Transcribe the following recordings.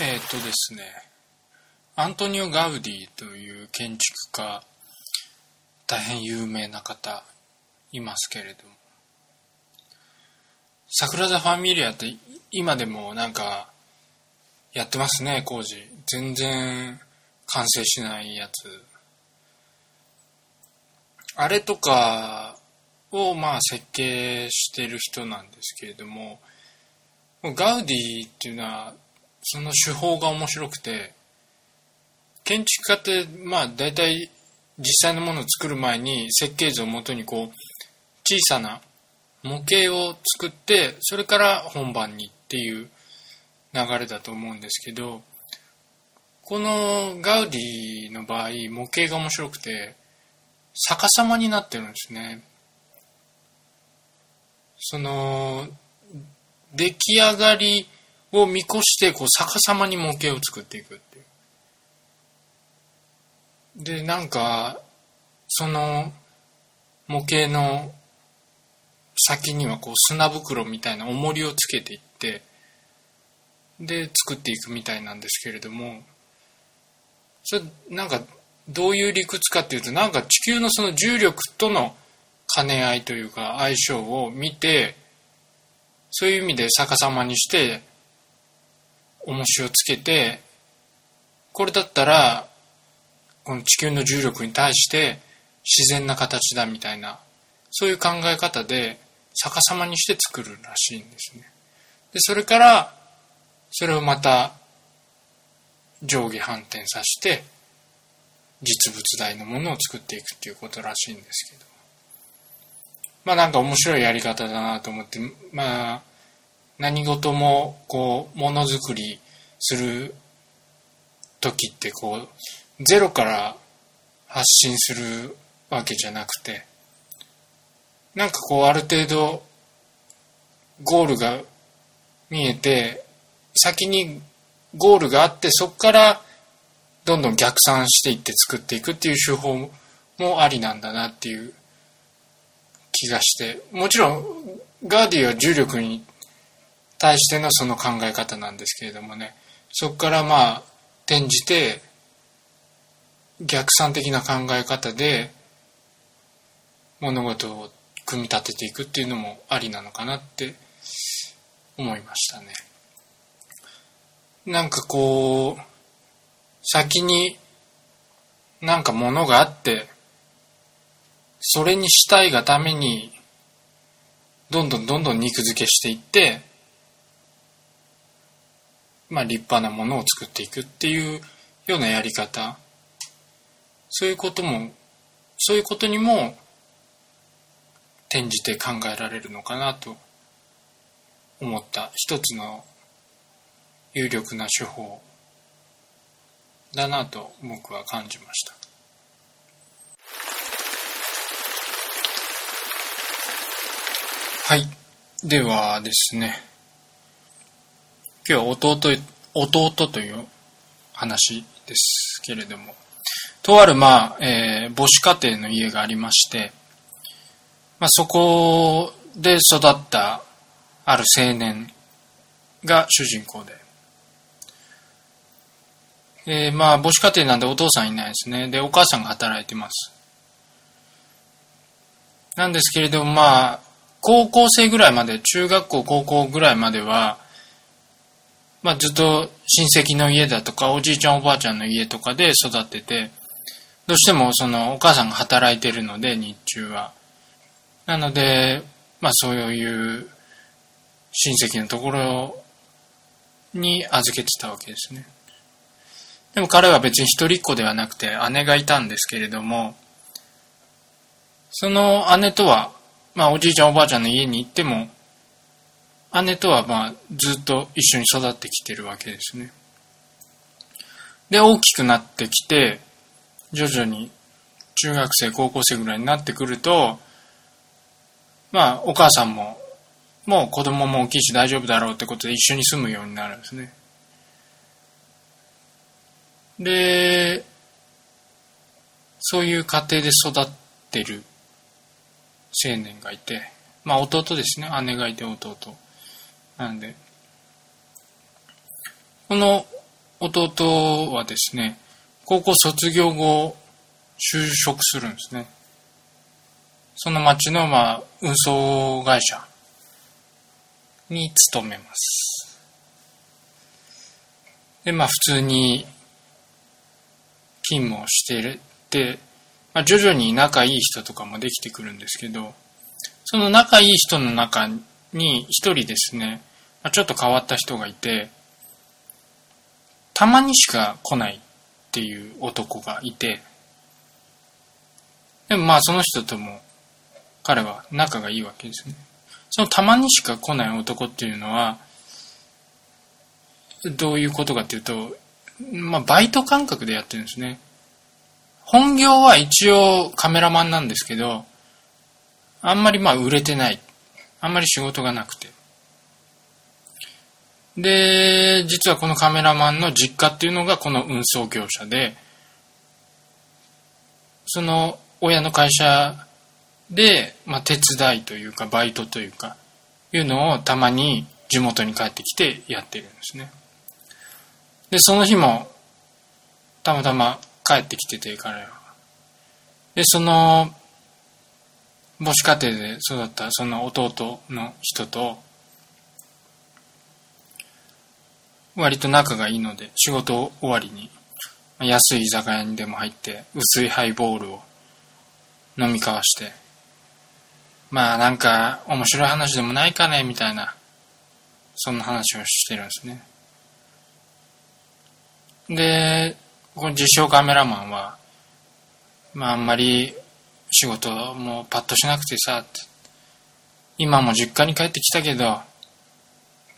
えっ、とですね、アントニオ・ガウディという建築家、大変有名な方、いますけれども、サグラダ・ファミリアって今でもなんか、やってますね、工事。全然完成しないやつ。あれとかをまあ設計してる人なんですけれども、ガウディっていうのはその手法が面白くて建築家ってまあ大体実際のものを作る前に設計図をもとにこう小さな模型を作ってそれから本番にっていう流れだと思うんですけどこのガウディの場合模型が面白くて逆さまになってるんですね。その出来上がりを見越してこう逆さまに模型を作っていくっていう。でなんかその模型の先にはこう砂袋みたいな重りをつけていってで作っていくみたいなんですけれどもそれなんかどういう理屈かっていうとなんか地球のその重力との兼ね合いというか相性を見てそういう意味で逆さまにして重しをつけてこれだったらこの地球の重力に対して自然な形だみたいなそういう考え方で逆さまにして作るらしいんですね。でそれからそれをまた上下反転させて実物大のものを作っていくっていうことらしいんですけどまあなんか面白いやり方だなと思ってまあ何事もこうものづくりする時ってこうゼロから発信するわけじゃなくてなんかこうある程度ゴールが見えて先にゴールがあってそこからどんどん逆算していって作っていくっていう手法もありなんだなっていう気がしてもちろんガーディは重力に対してのその考え方なんですけれどもねそこからまあ転じて逆算的な考え方で物事を組み立てていくっていうのもありなのかなって思いましたね。なんかこう先になんかものがあってそれにしたいがためにどんどんどんどん肉付けしていってまあ立派なものを作っていくっていうようなやり方。そういうこともそういうことにも転じて考えられるのかなと思った。一つの有力な手法だなと僕は感じました。はい。ではですね。今日は弟弟という話ですけれども。とあるまあ、えー、母子家庭の家がありましてまあ、そこで育ったある青年が主人公で、えー、まあ母子家庭なんでお父さんいないですね。でお母さんが働いてます。なんですけれどもまあ高校生ぐらいまで中学校高校ぐらいまではまあずっと親戚の家だとかおじいちゃんおばあちゃんの家とかで育っててどうしてもそのお母さんが働いてるので日中はなので、まあそういう親戚のところに預けてたわけですね。でも彼は別に一人っ子ではなくて姉がいたんですけれども、その姉とは、まあおじいちゃんおばあちゃんの家に行っても、姉とはまあずっと一緒に育ってきてるわけですね。で、大きくなってきて、徐々に中学生、高校生ぐらいになってくると、まあ、お母さんも、もう子供も大きいし大丈夫だろうってことで一緒に住むようになるんですね。で、そういう家庭で育ってる青年がいて、まあ弟ですね。姉がいて弟。なんで、この弟はですね、高校卒業後、就職するんですね。その町の、まあ、運送会社に勤めます。で、まあ、普通に勤務をしてるって、まあ、徐々に仲いい人とかもできてくるんですけど、その仲いい人の中に一人ですね、ちょっと変わった人がいて、たまにしか来ないっていう男がいて、でもまあその人とも彼は仲がいいわけですね。そのたまにしか来ない男っていうのは、どういうことかっていうと、まあバイト感覚でやってるんですね。本業は一応カメラマンなんですけど、あんまりまあ売れてない。あんまり仕事がなくて。で、実はこのカメラマンの実家っていうのがこの運送業者で、その親の会社で、まあ、手伝いというかバイトというか、いうのをたまに地元に帰ってきてやってるんですね。で、その日もたまたま帰ってきてて彼は。で、その母子家庭で育ったその弟の人と割と仲がいいので、仕事終わりに、安い居酒屋にでも入って、薄いハイボールを飲み交わして、まあなんか面白い話でもないかね、みたいな、そんな話をしてるんですね。で、この実証カメラマンは、まああんまり仕事もパッとしなくてさ、今も実家に帰ってきたけど、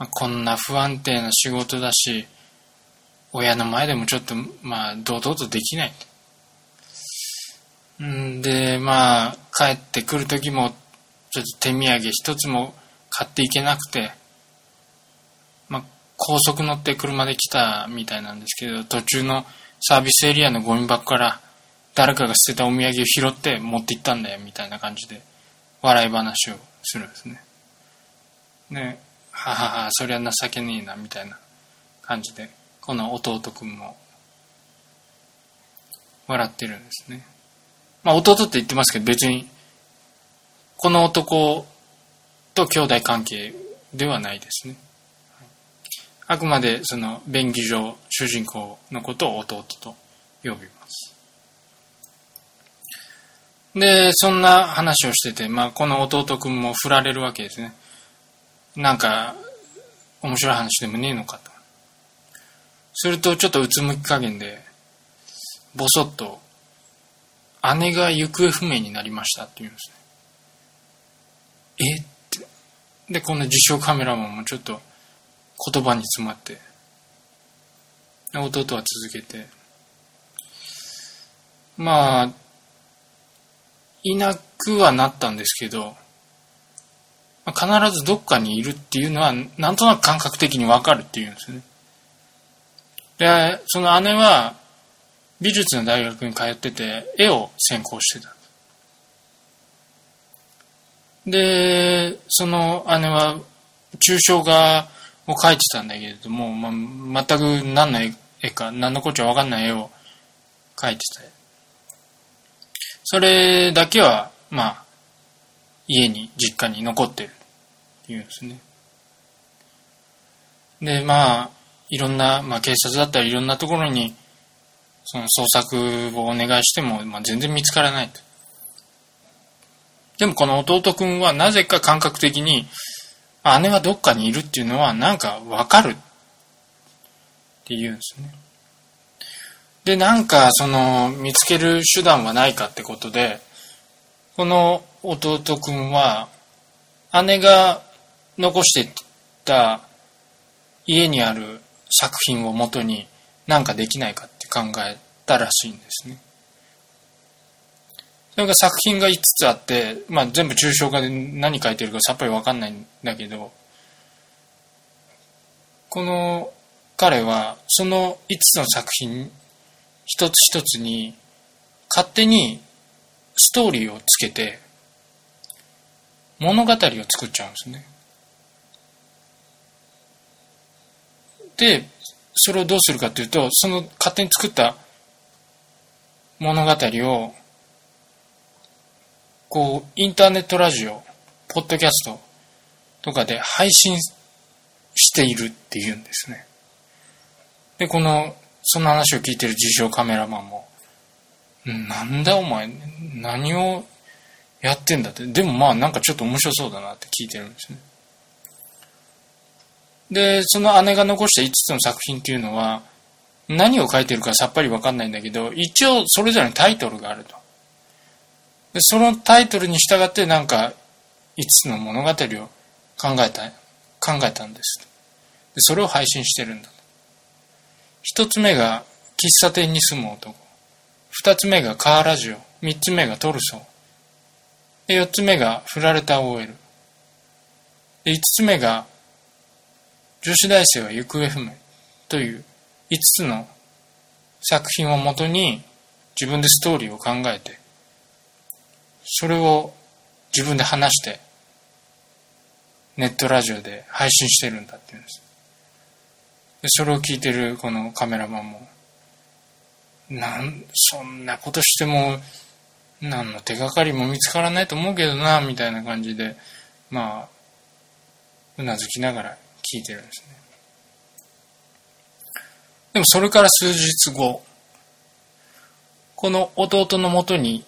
まあ、こんな不安定な仕事だし、親の前でもちょっと、まあ、堂々とできない。んで、まあ、帰ってくる時も、ちょっと手土産一つも買っていけなくて、まあ、高速乗って車で来たみたいなんですけど、途中のサービスエリアのゴミ箱から誰かが捨てたお土産を拾って持って行ったんだよ、みたいな感じで、笑い話をするんですね。ね、ははは、そりゃ情けねえな、みたいな感じで、この弟くんも、笑ってるんですね。まあ、弟って言ってますけど、別に、この男と兄弟関係ではないですね。あくまで、その、便宜上、主人公のことを弟と呼びます。で、そんな話をしてて、まあ、この弟くんも振られるわけですね。なんか、面白い話でもねえのかと。すると、ちょっとうつむき加減で、ぼそっと、姉が行方不明になりましたって言うんですね。えって。で、この実証カメラマンもちょっと言葉に詰まって、弟は続けて、まあ、いなくはなったんですけど、必ずどっかにいるっていうのは、なんとなく感覚的にわかるっていうんですね。で、その姉は、美術の大学に通ってて、絵を専攻してた。で、その姉は、抽象画を描いてたんだけれども、まあ、全く何の絵か、何のこっちゃわかんない絵を描いてた。それだけは、まあ、家に、実家に残ってるっていうんですね。で、まあ、いろんな、まあ、警察だったりいろんなところに、その捜索をお願いしても、まあ、全然見つからないと。でもこの弟くんはなぜか感覚的に、姉はどっかにいるっていうのはなんかわかるって言うんですね。で、なんかその見つける手段はないかってことで、この弟くんは姉が残してった家にある作品をもとに何かできないかって考えたらしいんですね。それが作品が5つあって、まあ全部抽象画で何書いてるかさっぱりわかんないんだけど、この彼はその5つの作品一つ一つに勝手にストーリーをつけて物語を作っちゃうんですね。で、それをどうするかというと、その勝手に作った物語を、こう、インターネットラジオ、ポッドキャストとかで配信しているっていうんですね。で、この、その話を聞いてる自称カメラマンも、なんだお前、何をやってんだって。でもまあなんかちょっと面白そうだなって聞いてるんですね。で、その姉が残した5つの作品っていうのは、何を書いてるかさっぱりわかんないんだけど、一応それぞれにタイトルがあると。で、そのタイトルに従ってなんか5つの物語を考えた、考えたんです。で、それを配信してるんだ。1つ目が喫茶店に住む男。2つ目がカーラジオ。3つ目がトルソー。で、4つ目が振られた OL。で、5つ目が女子大生は行方不明という5つの作品をもとに自分でストーリーを考えてそれを自分で話してネットラジオで配信してるんだって言うんです。でそれを聞いてるこのカメラマンもなんそんなことしても何の手がかりも見つからないと思うけどなみたいな感じでまあうなずきながら聞いてるんですね。でもそれから数日後、この弟のもとに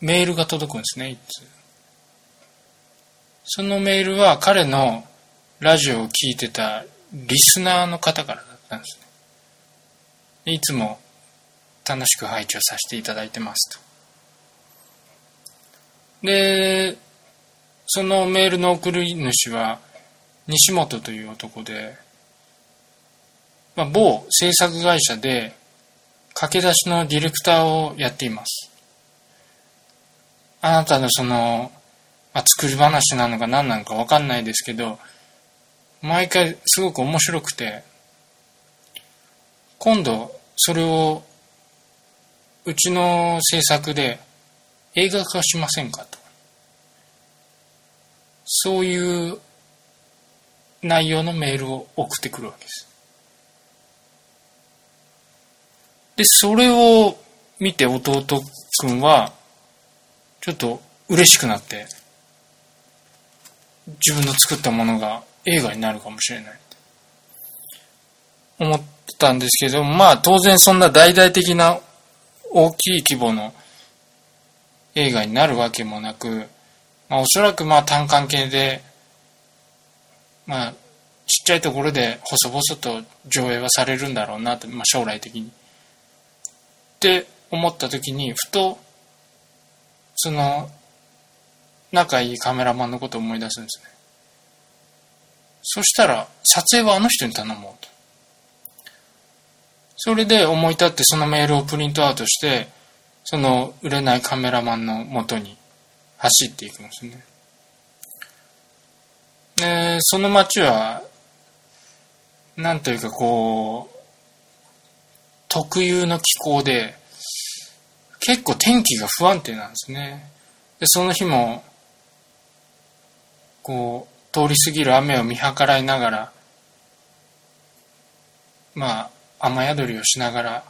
メールが届くんですね、いつ。そのメールは彼のラジオを聴いてたリスナーの方からだったんですね。いつも楽しく拝聴させていただいてますと。で、そのメールの送り主は西本という男で、まあ、某制作会社で駆け出しのディレクターをやっています。あなたのその、まあ、作り話なのか何なのかわかんないですけど、毎回すごく面白くて、今度それをうちの制作で映画化しませんかと。そういう内容のメールを送ってくるわけです。で、それを見て弟くんは、ちょっと嬉しくなって、自分の作ったものが映画になるかもしれない思ったんですけど、まあ当然そんな大々的な大きい規模の映画になるわけもなく、まあおそらくまあ単関系でまあ、ちっちゃいところで細々と上映はされるんだろうなと、まあ、将来的に。って思った時に、ふと、その、仲いいカメラマンのことを思い出すんですね。そしたら、撮影はあの人に頼もうと。それで思い立ってそのメールをプリントアウトして、その売れないカメラマンのもとに走っていくんですね。で、その街は、なんというかこう、特有の気候で、結構天気が不安定なんですね。で、その日も、こう、通り過ぎる雨を見計らいながら、まあ、雨宿りをしながら、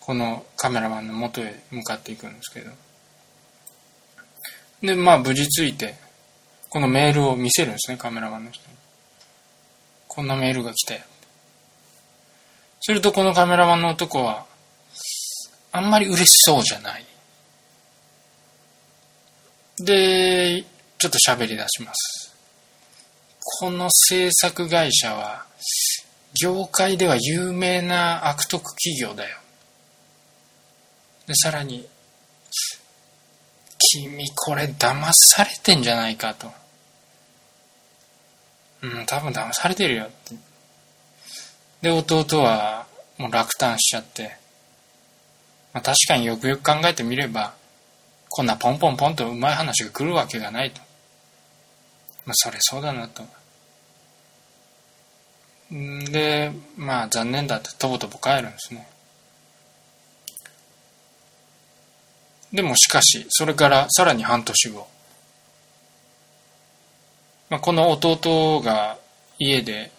このカメラマンの元へ向かっていくんですけど。で、まあ、無事着いて、このメールを見せるんですね、カメラマンの人に。こんなメールが来たよ。するとこのカメラマンの男は、あんまり嬉しそうじゃない。で、ちょっと喋り出します。この制作会社は、業界では有名な悪徳企業だよ。で、さらに、君これ騙されてんじゃないかと。うん、多分騙されてるよって。で、弟はもう落胆しちゃって、まあ、確かによくよく考えてみれば、こんなポンポンポンとうまい話が来るわけがないと。まあ、それそうだなと。んで、まあ残念だってとぼとぼ帰るんですね。でもしかし、それからさらに半年後、まあ、この弟が家で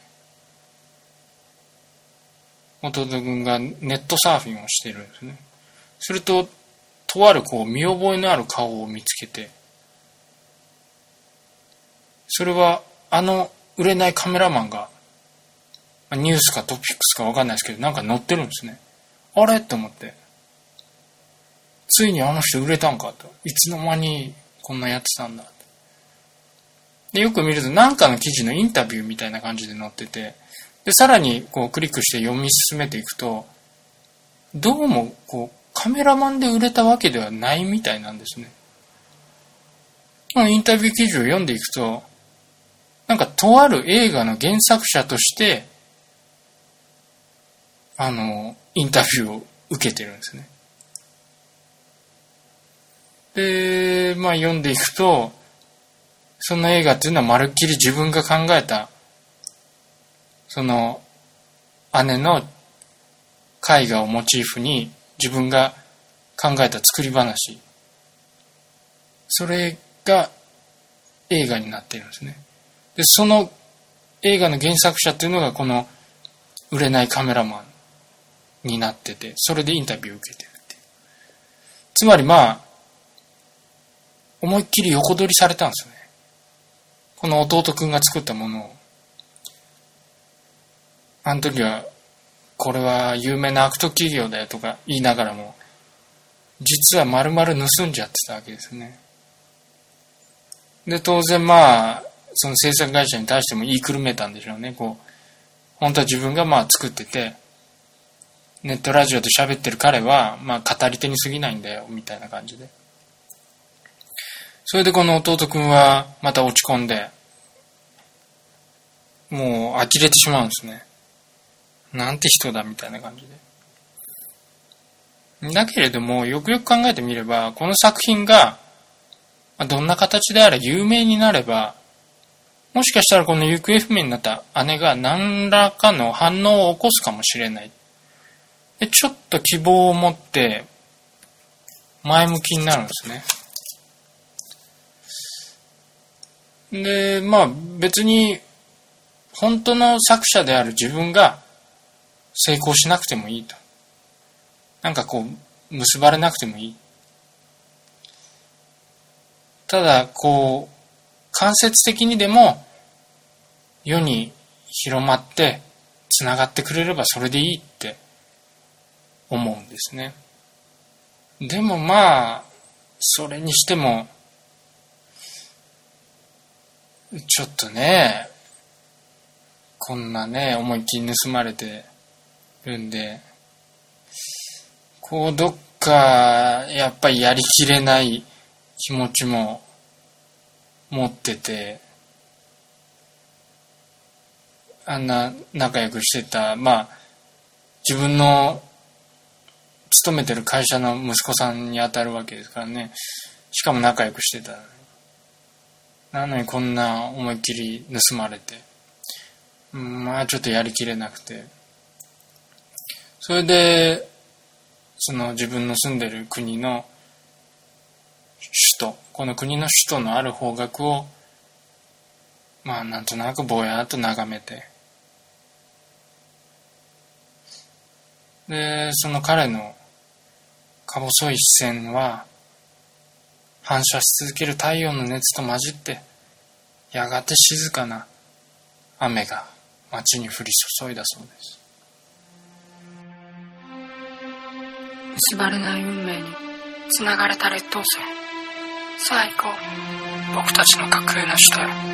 弟君がネットサーフィンをしてるんですね。すると、とあるこう見覚えのある顔を見つけて、それはあの売れないカメラマンが、ニュースかトピックスかわかんないですけど、なんか載ってるんですね。あれ？って思って。ついにあの人売れたんかと。いつの間にこんなやってたんだ。で、よく見ると何かの記事のインタビューみたいな感じで載ってて、で、さらにこうクリックして読み進めていくと、どうもこうカメラマンで売れたわけではないみたいなんですね。このインタビュー記事を読んでいくと、なんかとある映画の原作者として、あの、インタビューを受けてるんですね。で、まあ読んでいくと、その映画っていうのはまるっきり自分が考えた、その姉の絵画をモチーフに自分が考えた作り話。それが映画になっているんですね。で、その映画の原作者っていうのがこの売れないカメラマンになってて、それでインタビューを受けてるっていう。つまりまあ、思いっきり横取りされたんですよね。この弟くんが作ったものを。あの時は、これは有名な悪徳企業だよとか言いながらも、実は丸々盗んじゃってたわけですね。で、当然まあ、その制作会社に対しても言いくるめたんでしょうね。こう、本当は自分がまあ作ってて、ネットラジオで喋ってる彼は、まあ語り手に過ぎないんだよ、みたいな感じで。それでこの弟くんはまた落ち込んで、もう呆れてしまうんですね。なんて人だみたいな感じで。だけれども、よくよく考えてみれば、この作品が、どんな形であれ有名になれば、もしかしたらこの行方不明になった姉が何らかの反応を起こすかもしれない。でちょっと希望を持って前向きになるんですね。で、まあ別に本当の作者である自分が成功しなくてもいいと。なんかこう結ばれなくてもいい。ただこう間接的にでも世に広まってつながってくれればそれでいいって思うんですね。でもまあそれにしてもちょっとね、こんなね、思いっきり盗まれてるんで、こう、どっか、やっぱりやりきれない気持ちも持ってて、あんな仲良くしてた、まあ、自分の勤めてる会社の息子さんに当たるわけですからね。しかも仲良くしてた。なのにこんな思いっきり盗まれて、まあちょっとやりきれなくて。それで、その自分の住んでる国の首都、この国の首都のある方角を、まあなんとなくぼやっと眺めて、で、その彼のか細い視線は、反射し続ける太陽の熱と混じってやがて静かな雨が街に降り注いだそうです。結ばれない運命につながれた劣等生さあ行こう僕たちの架空の首都へ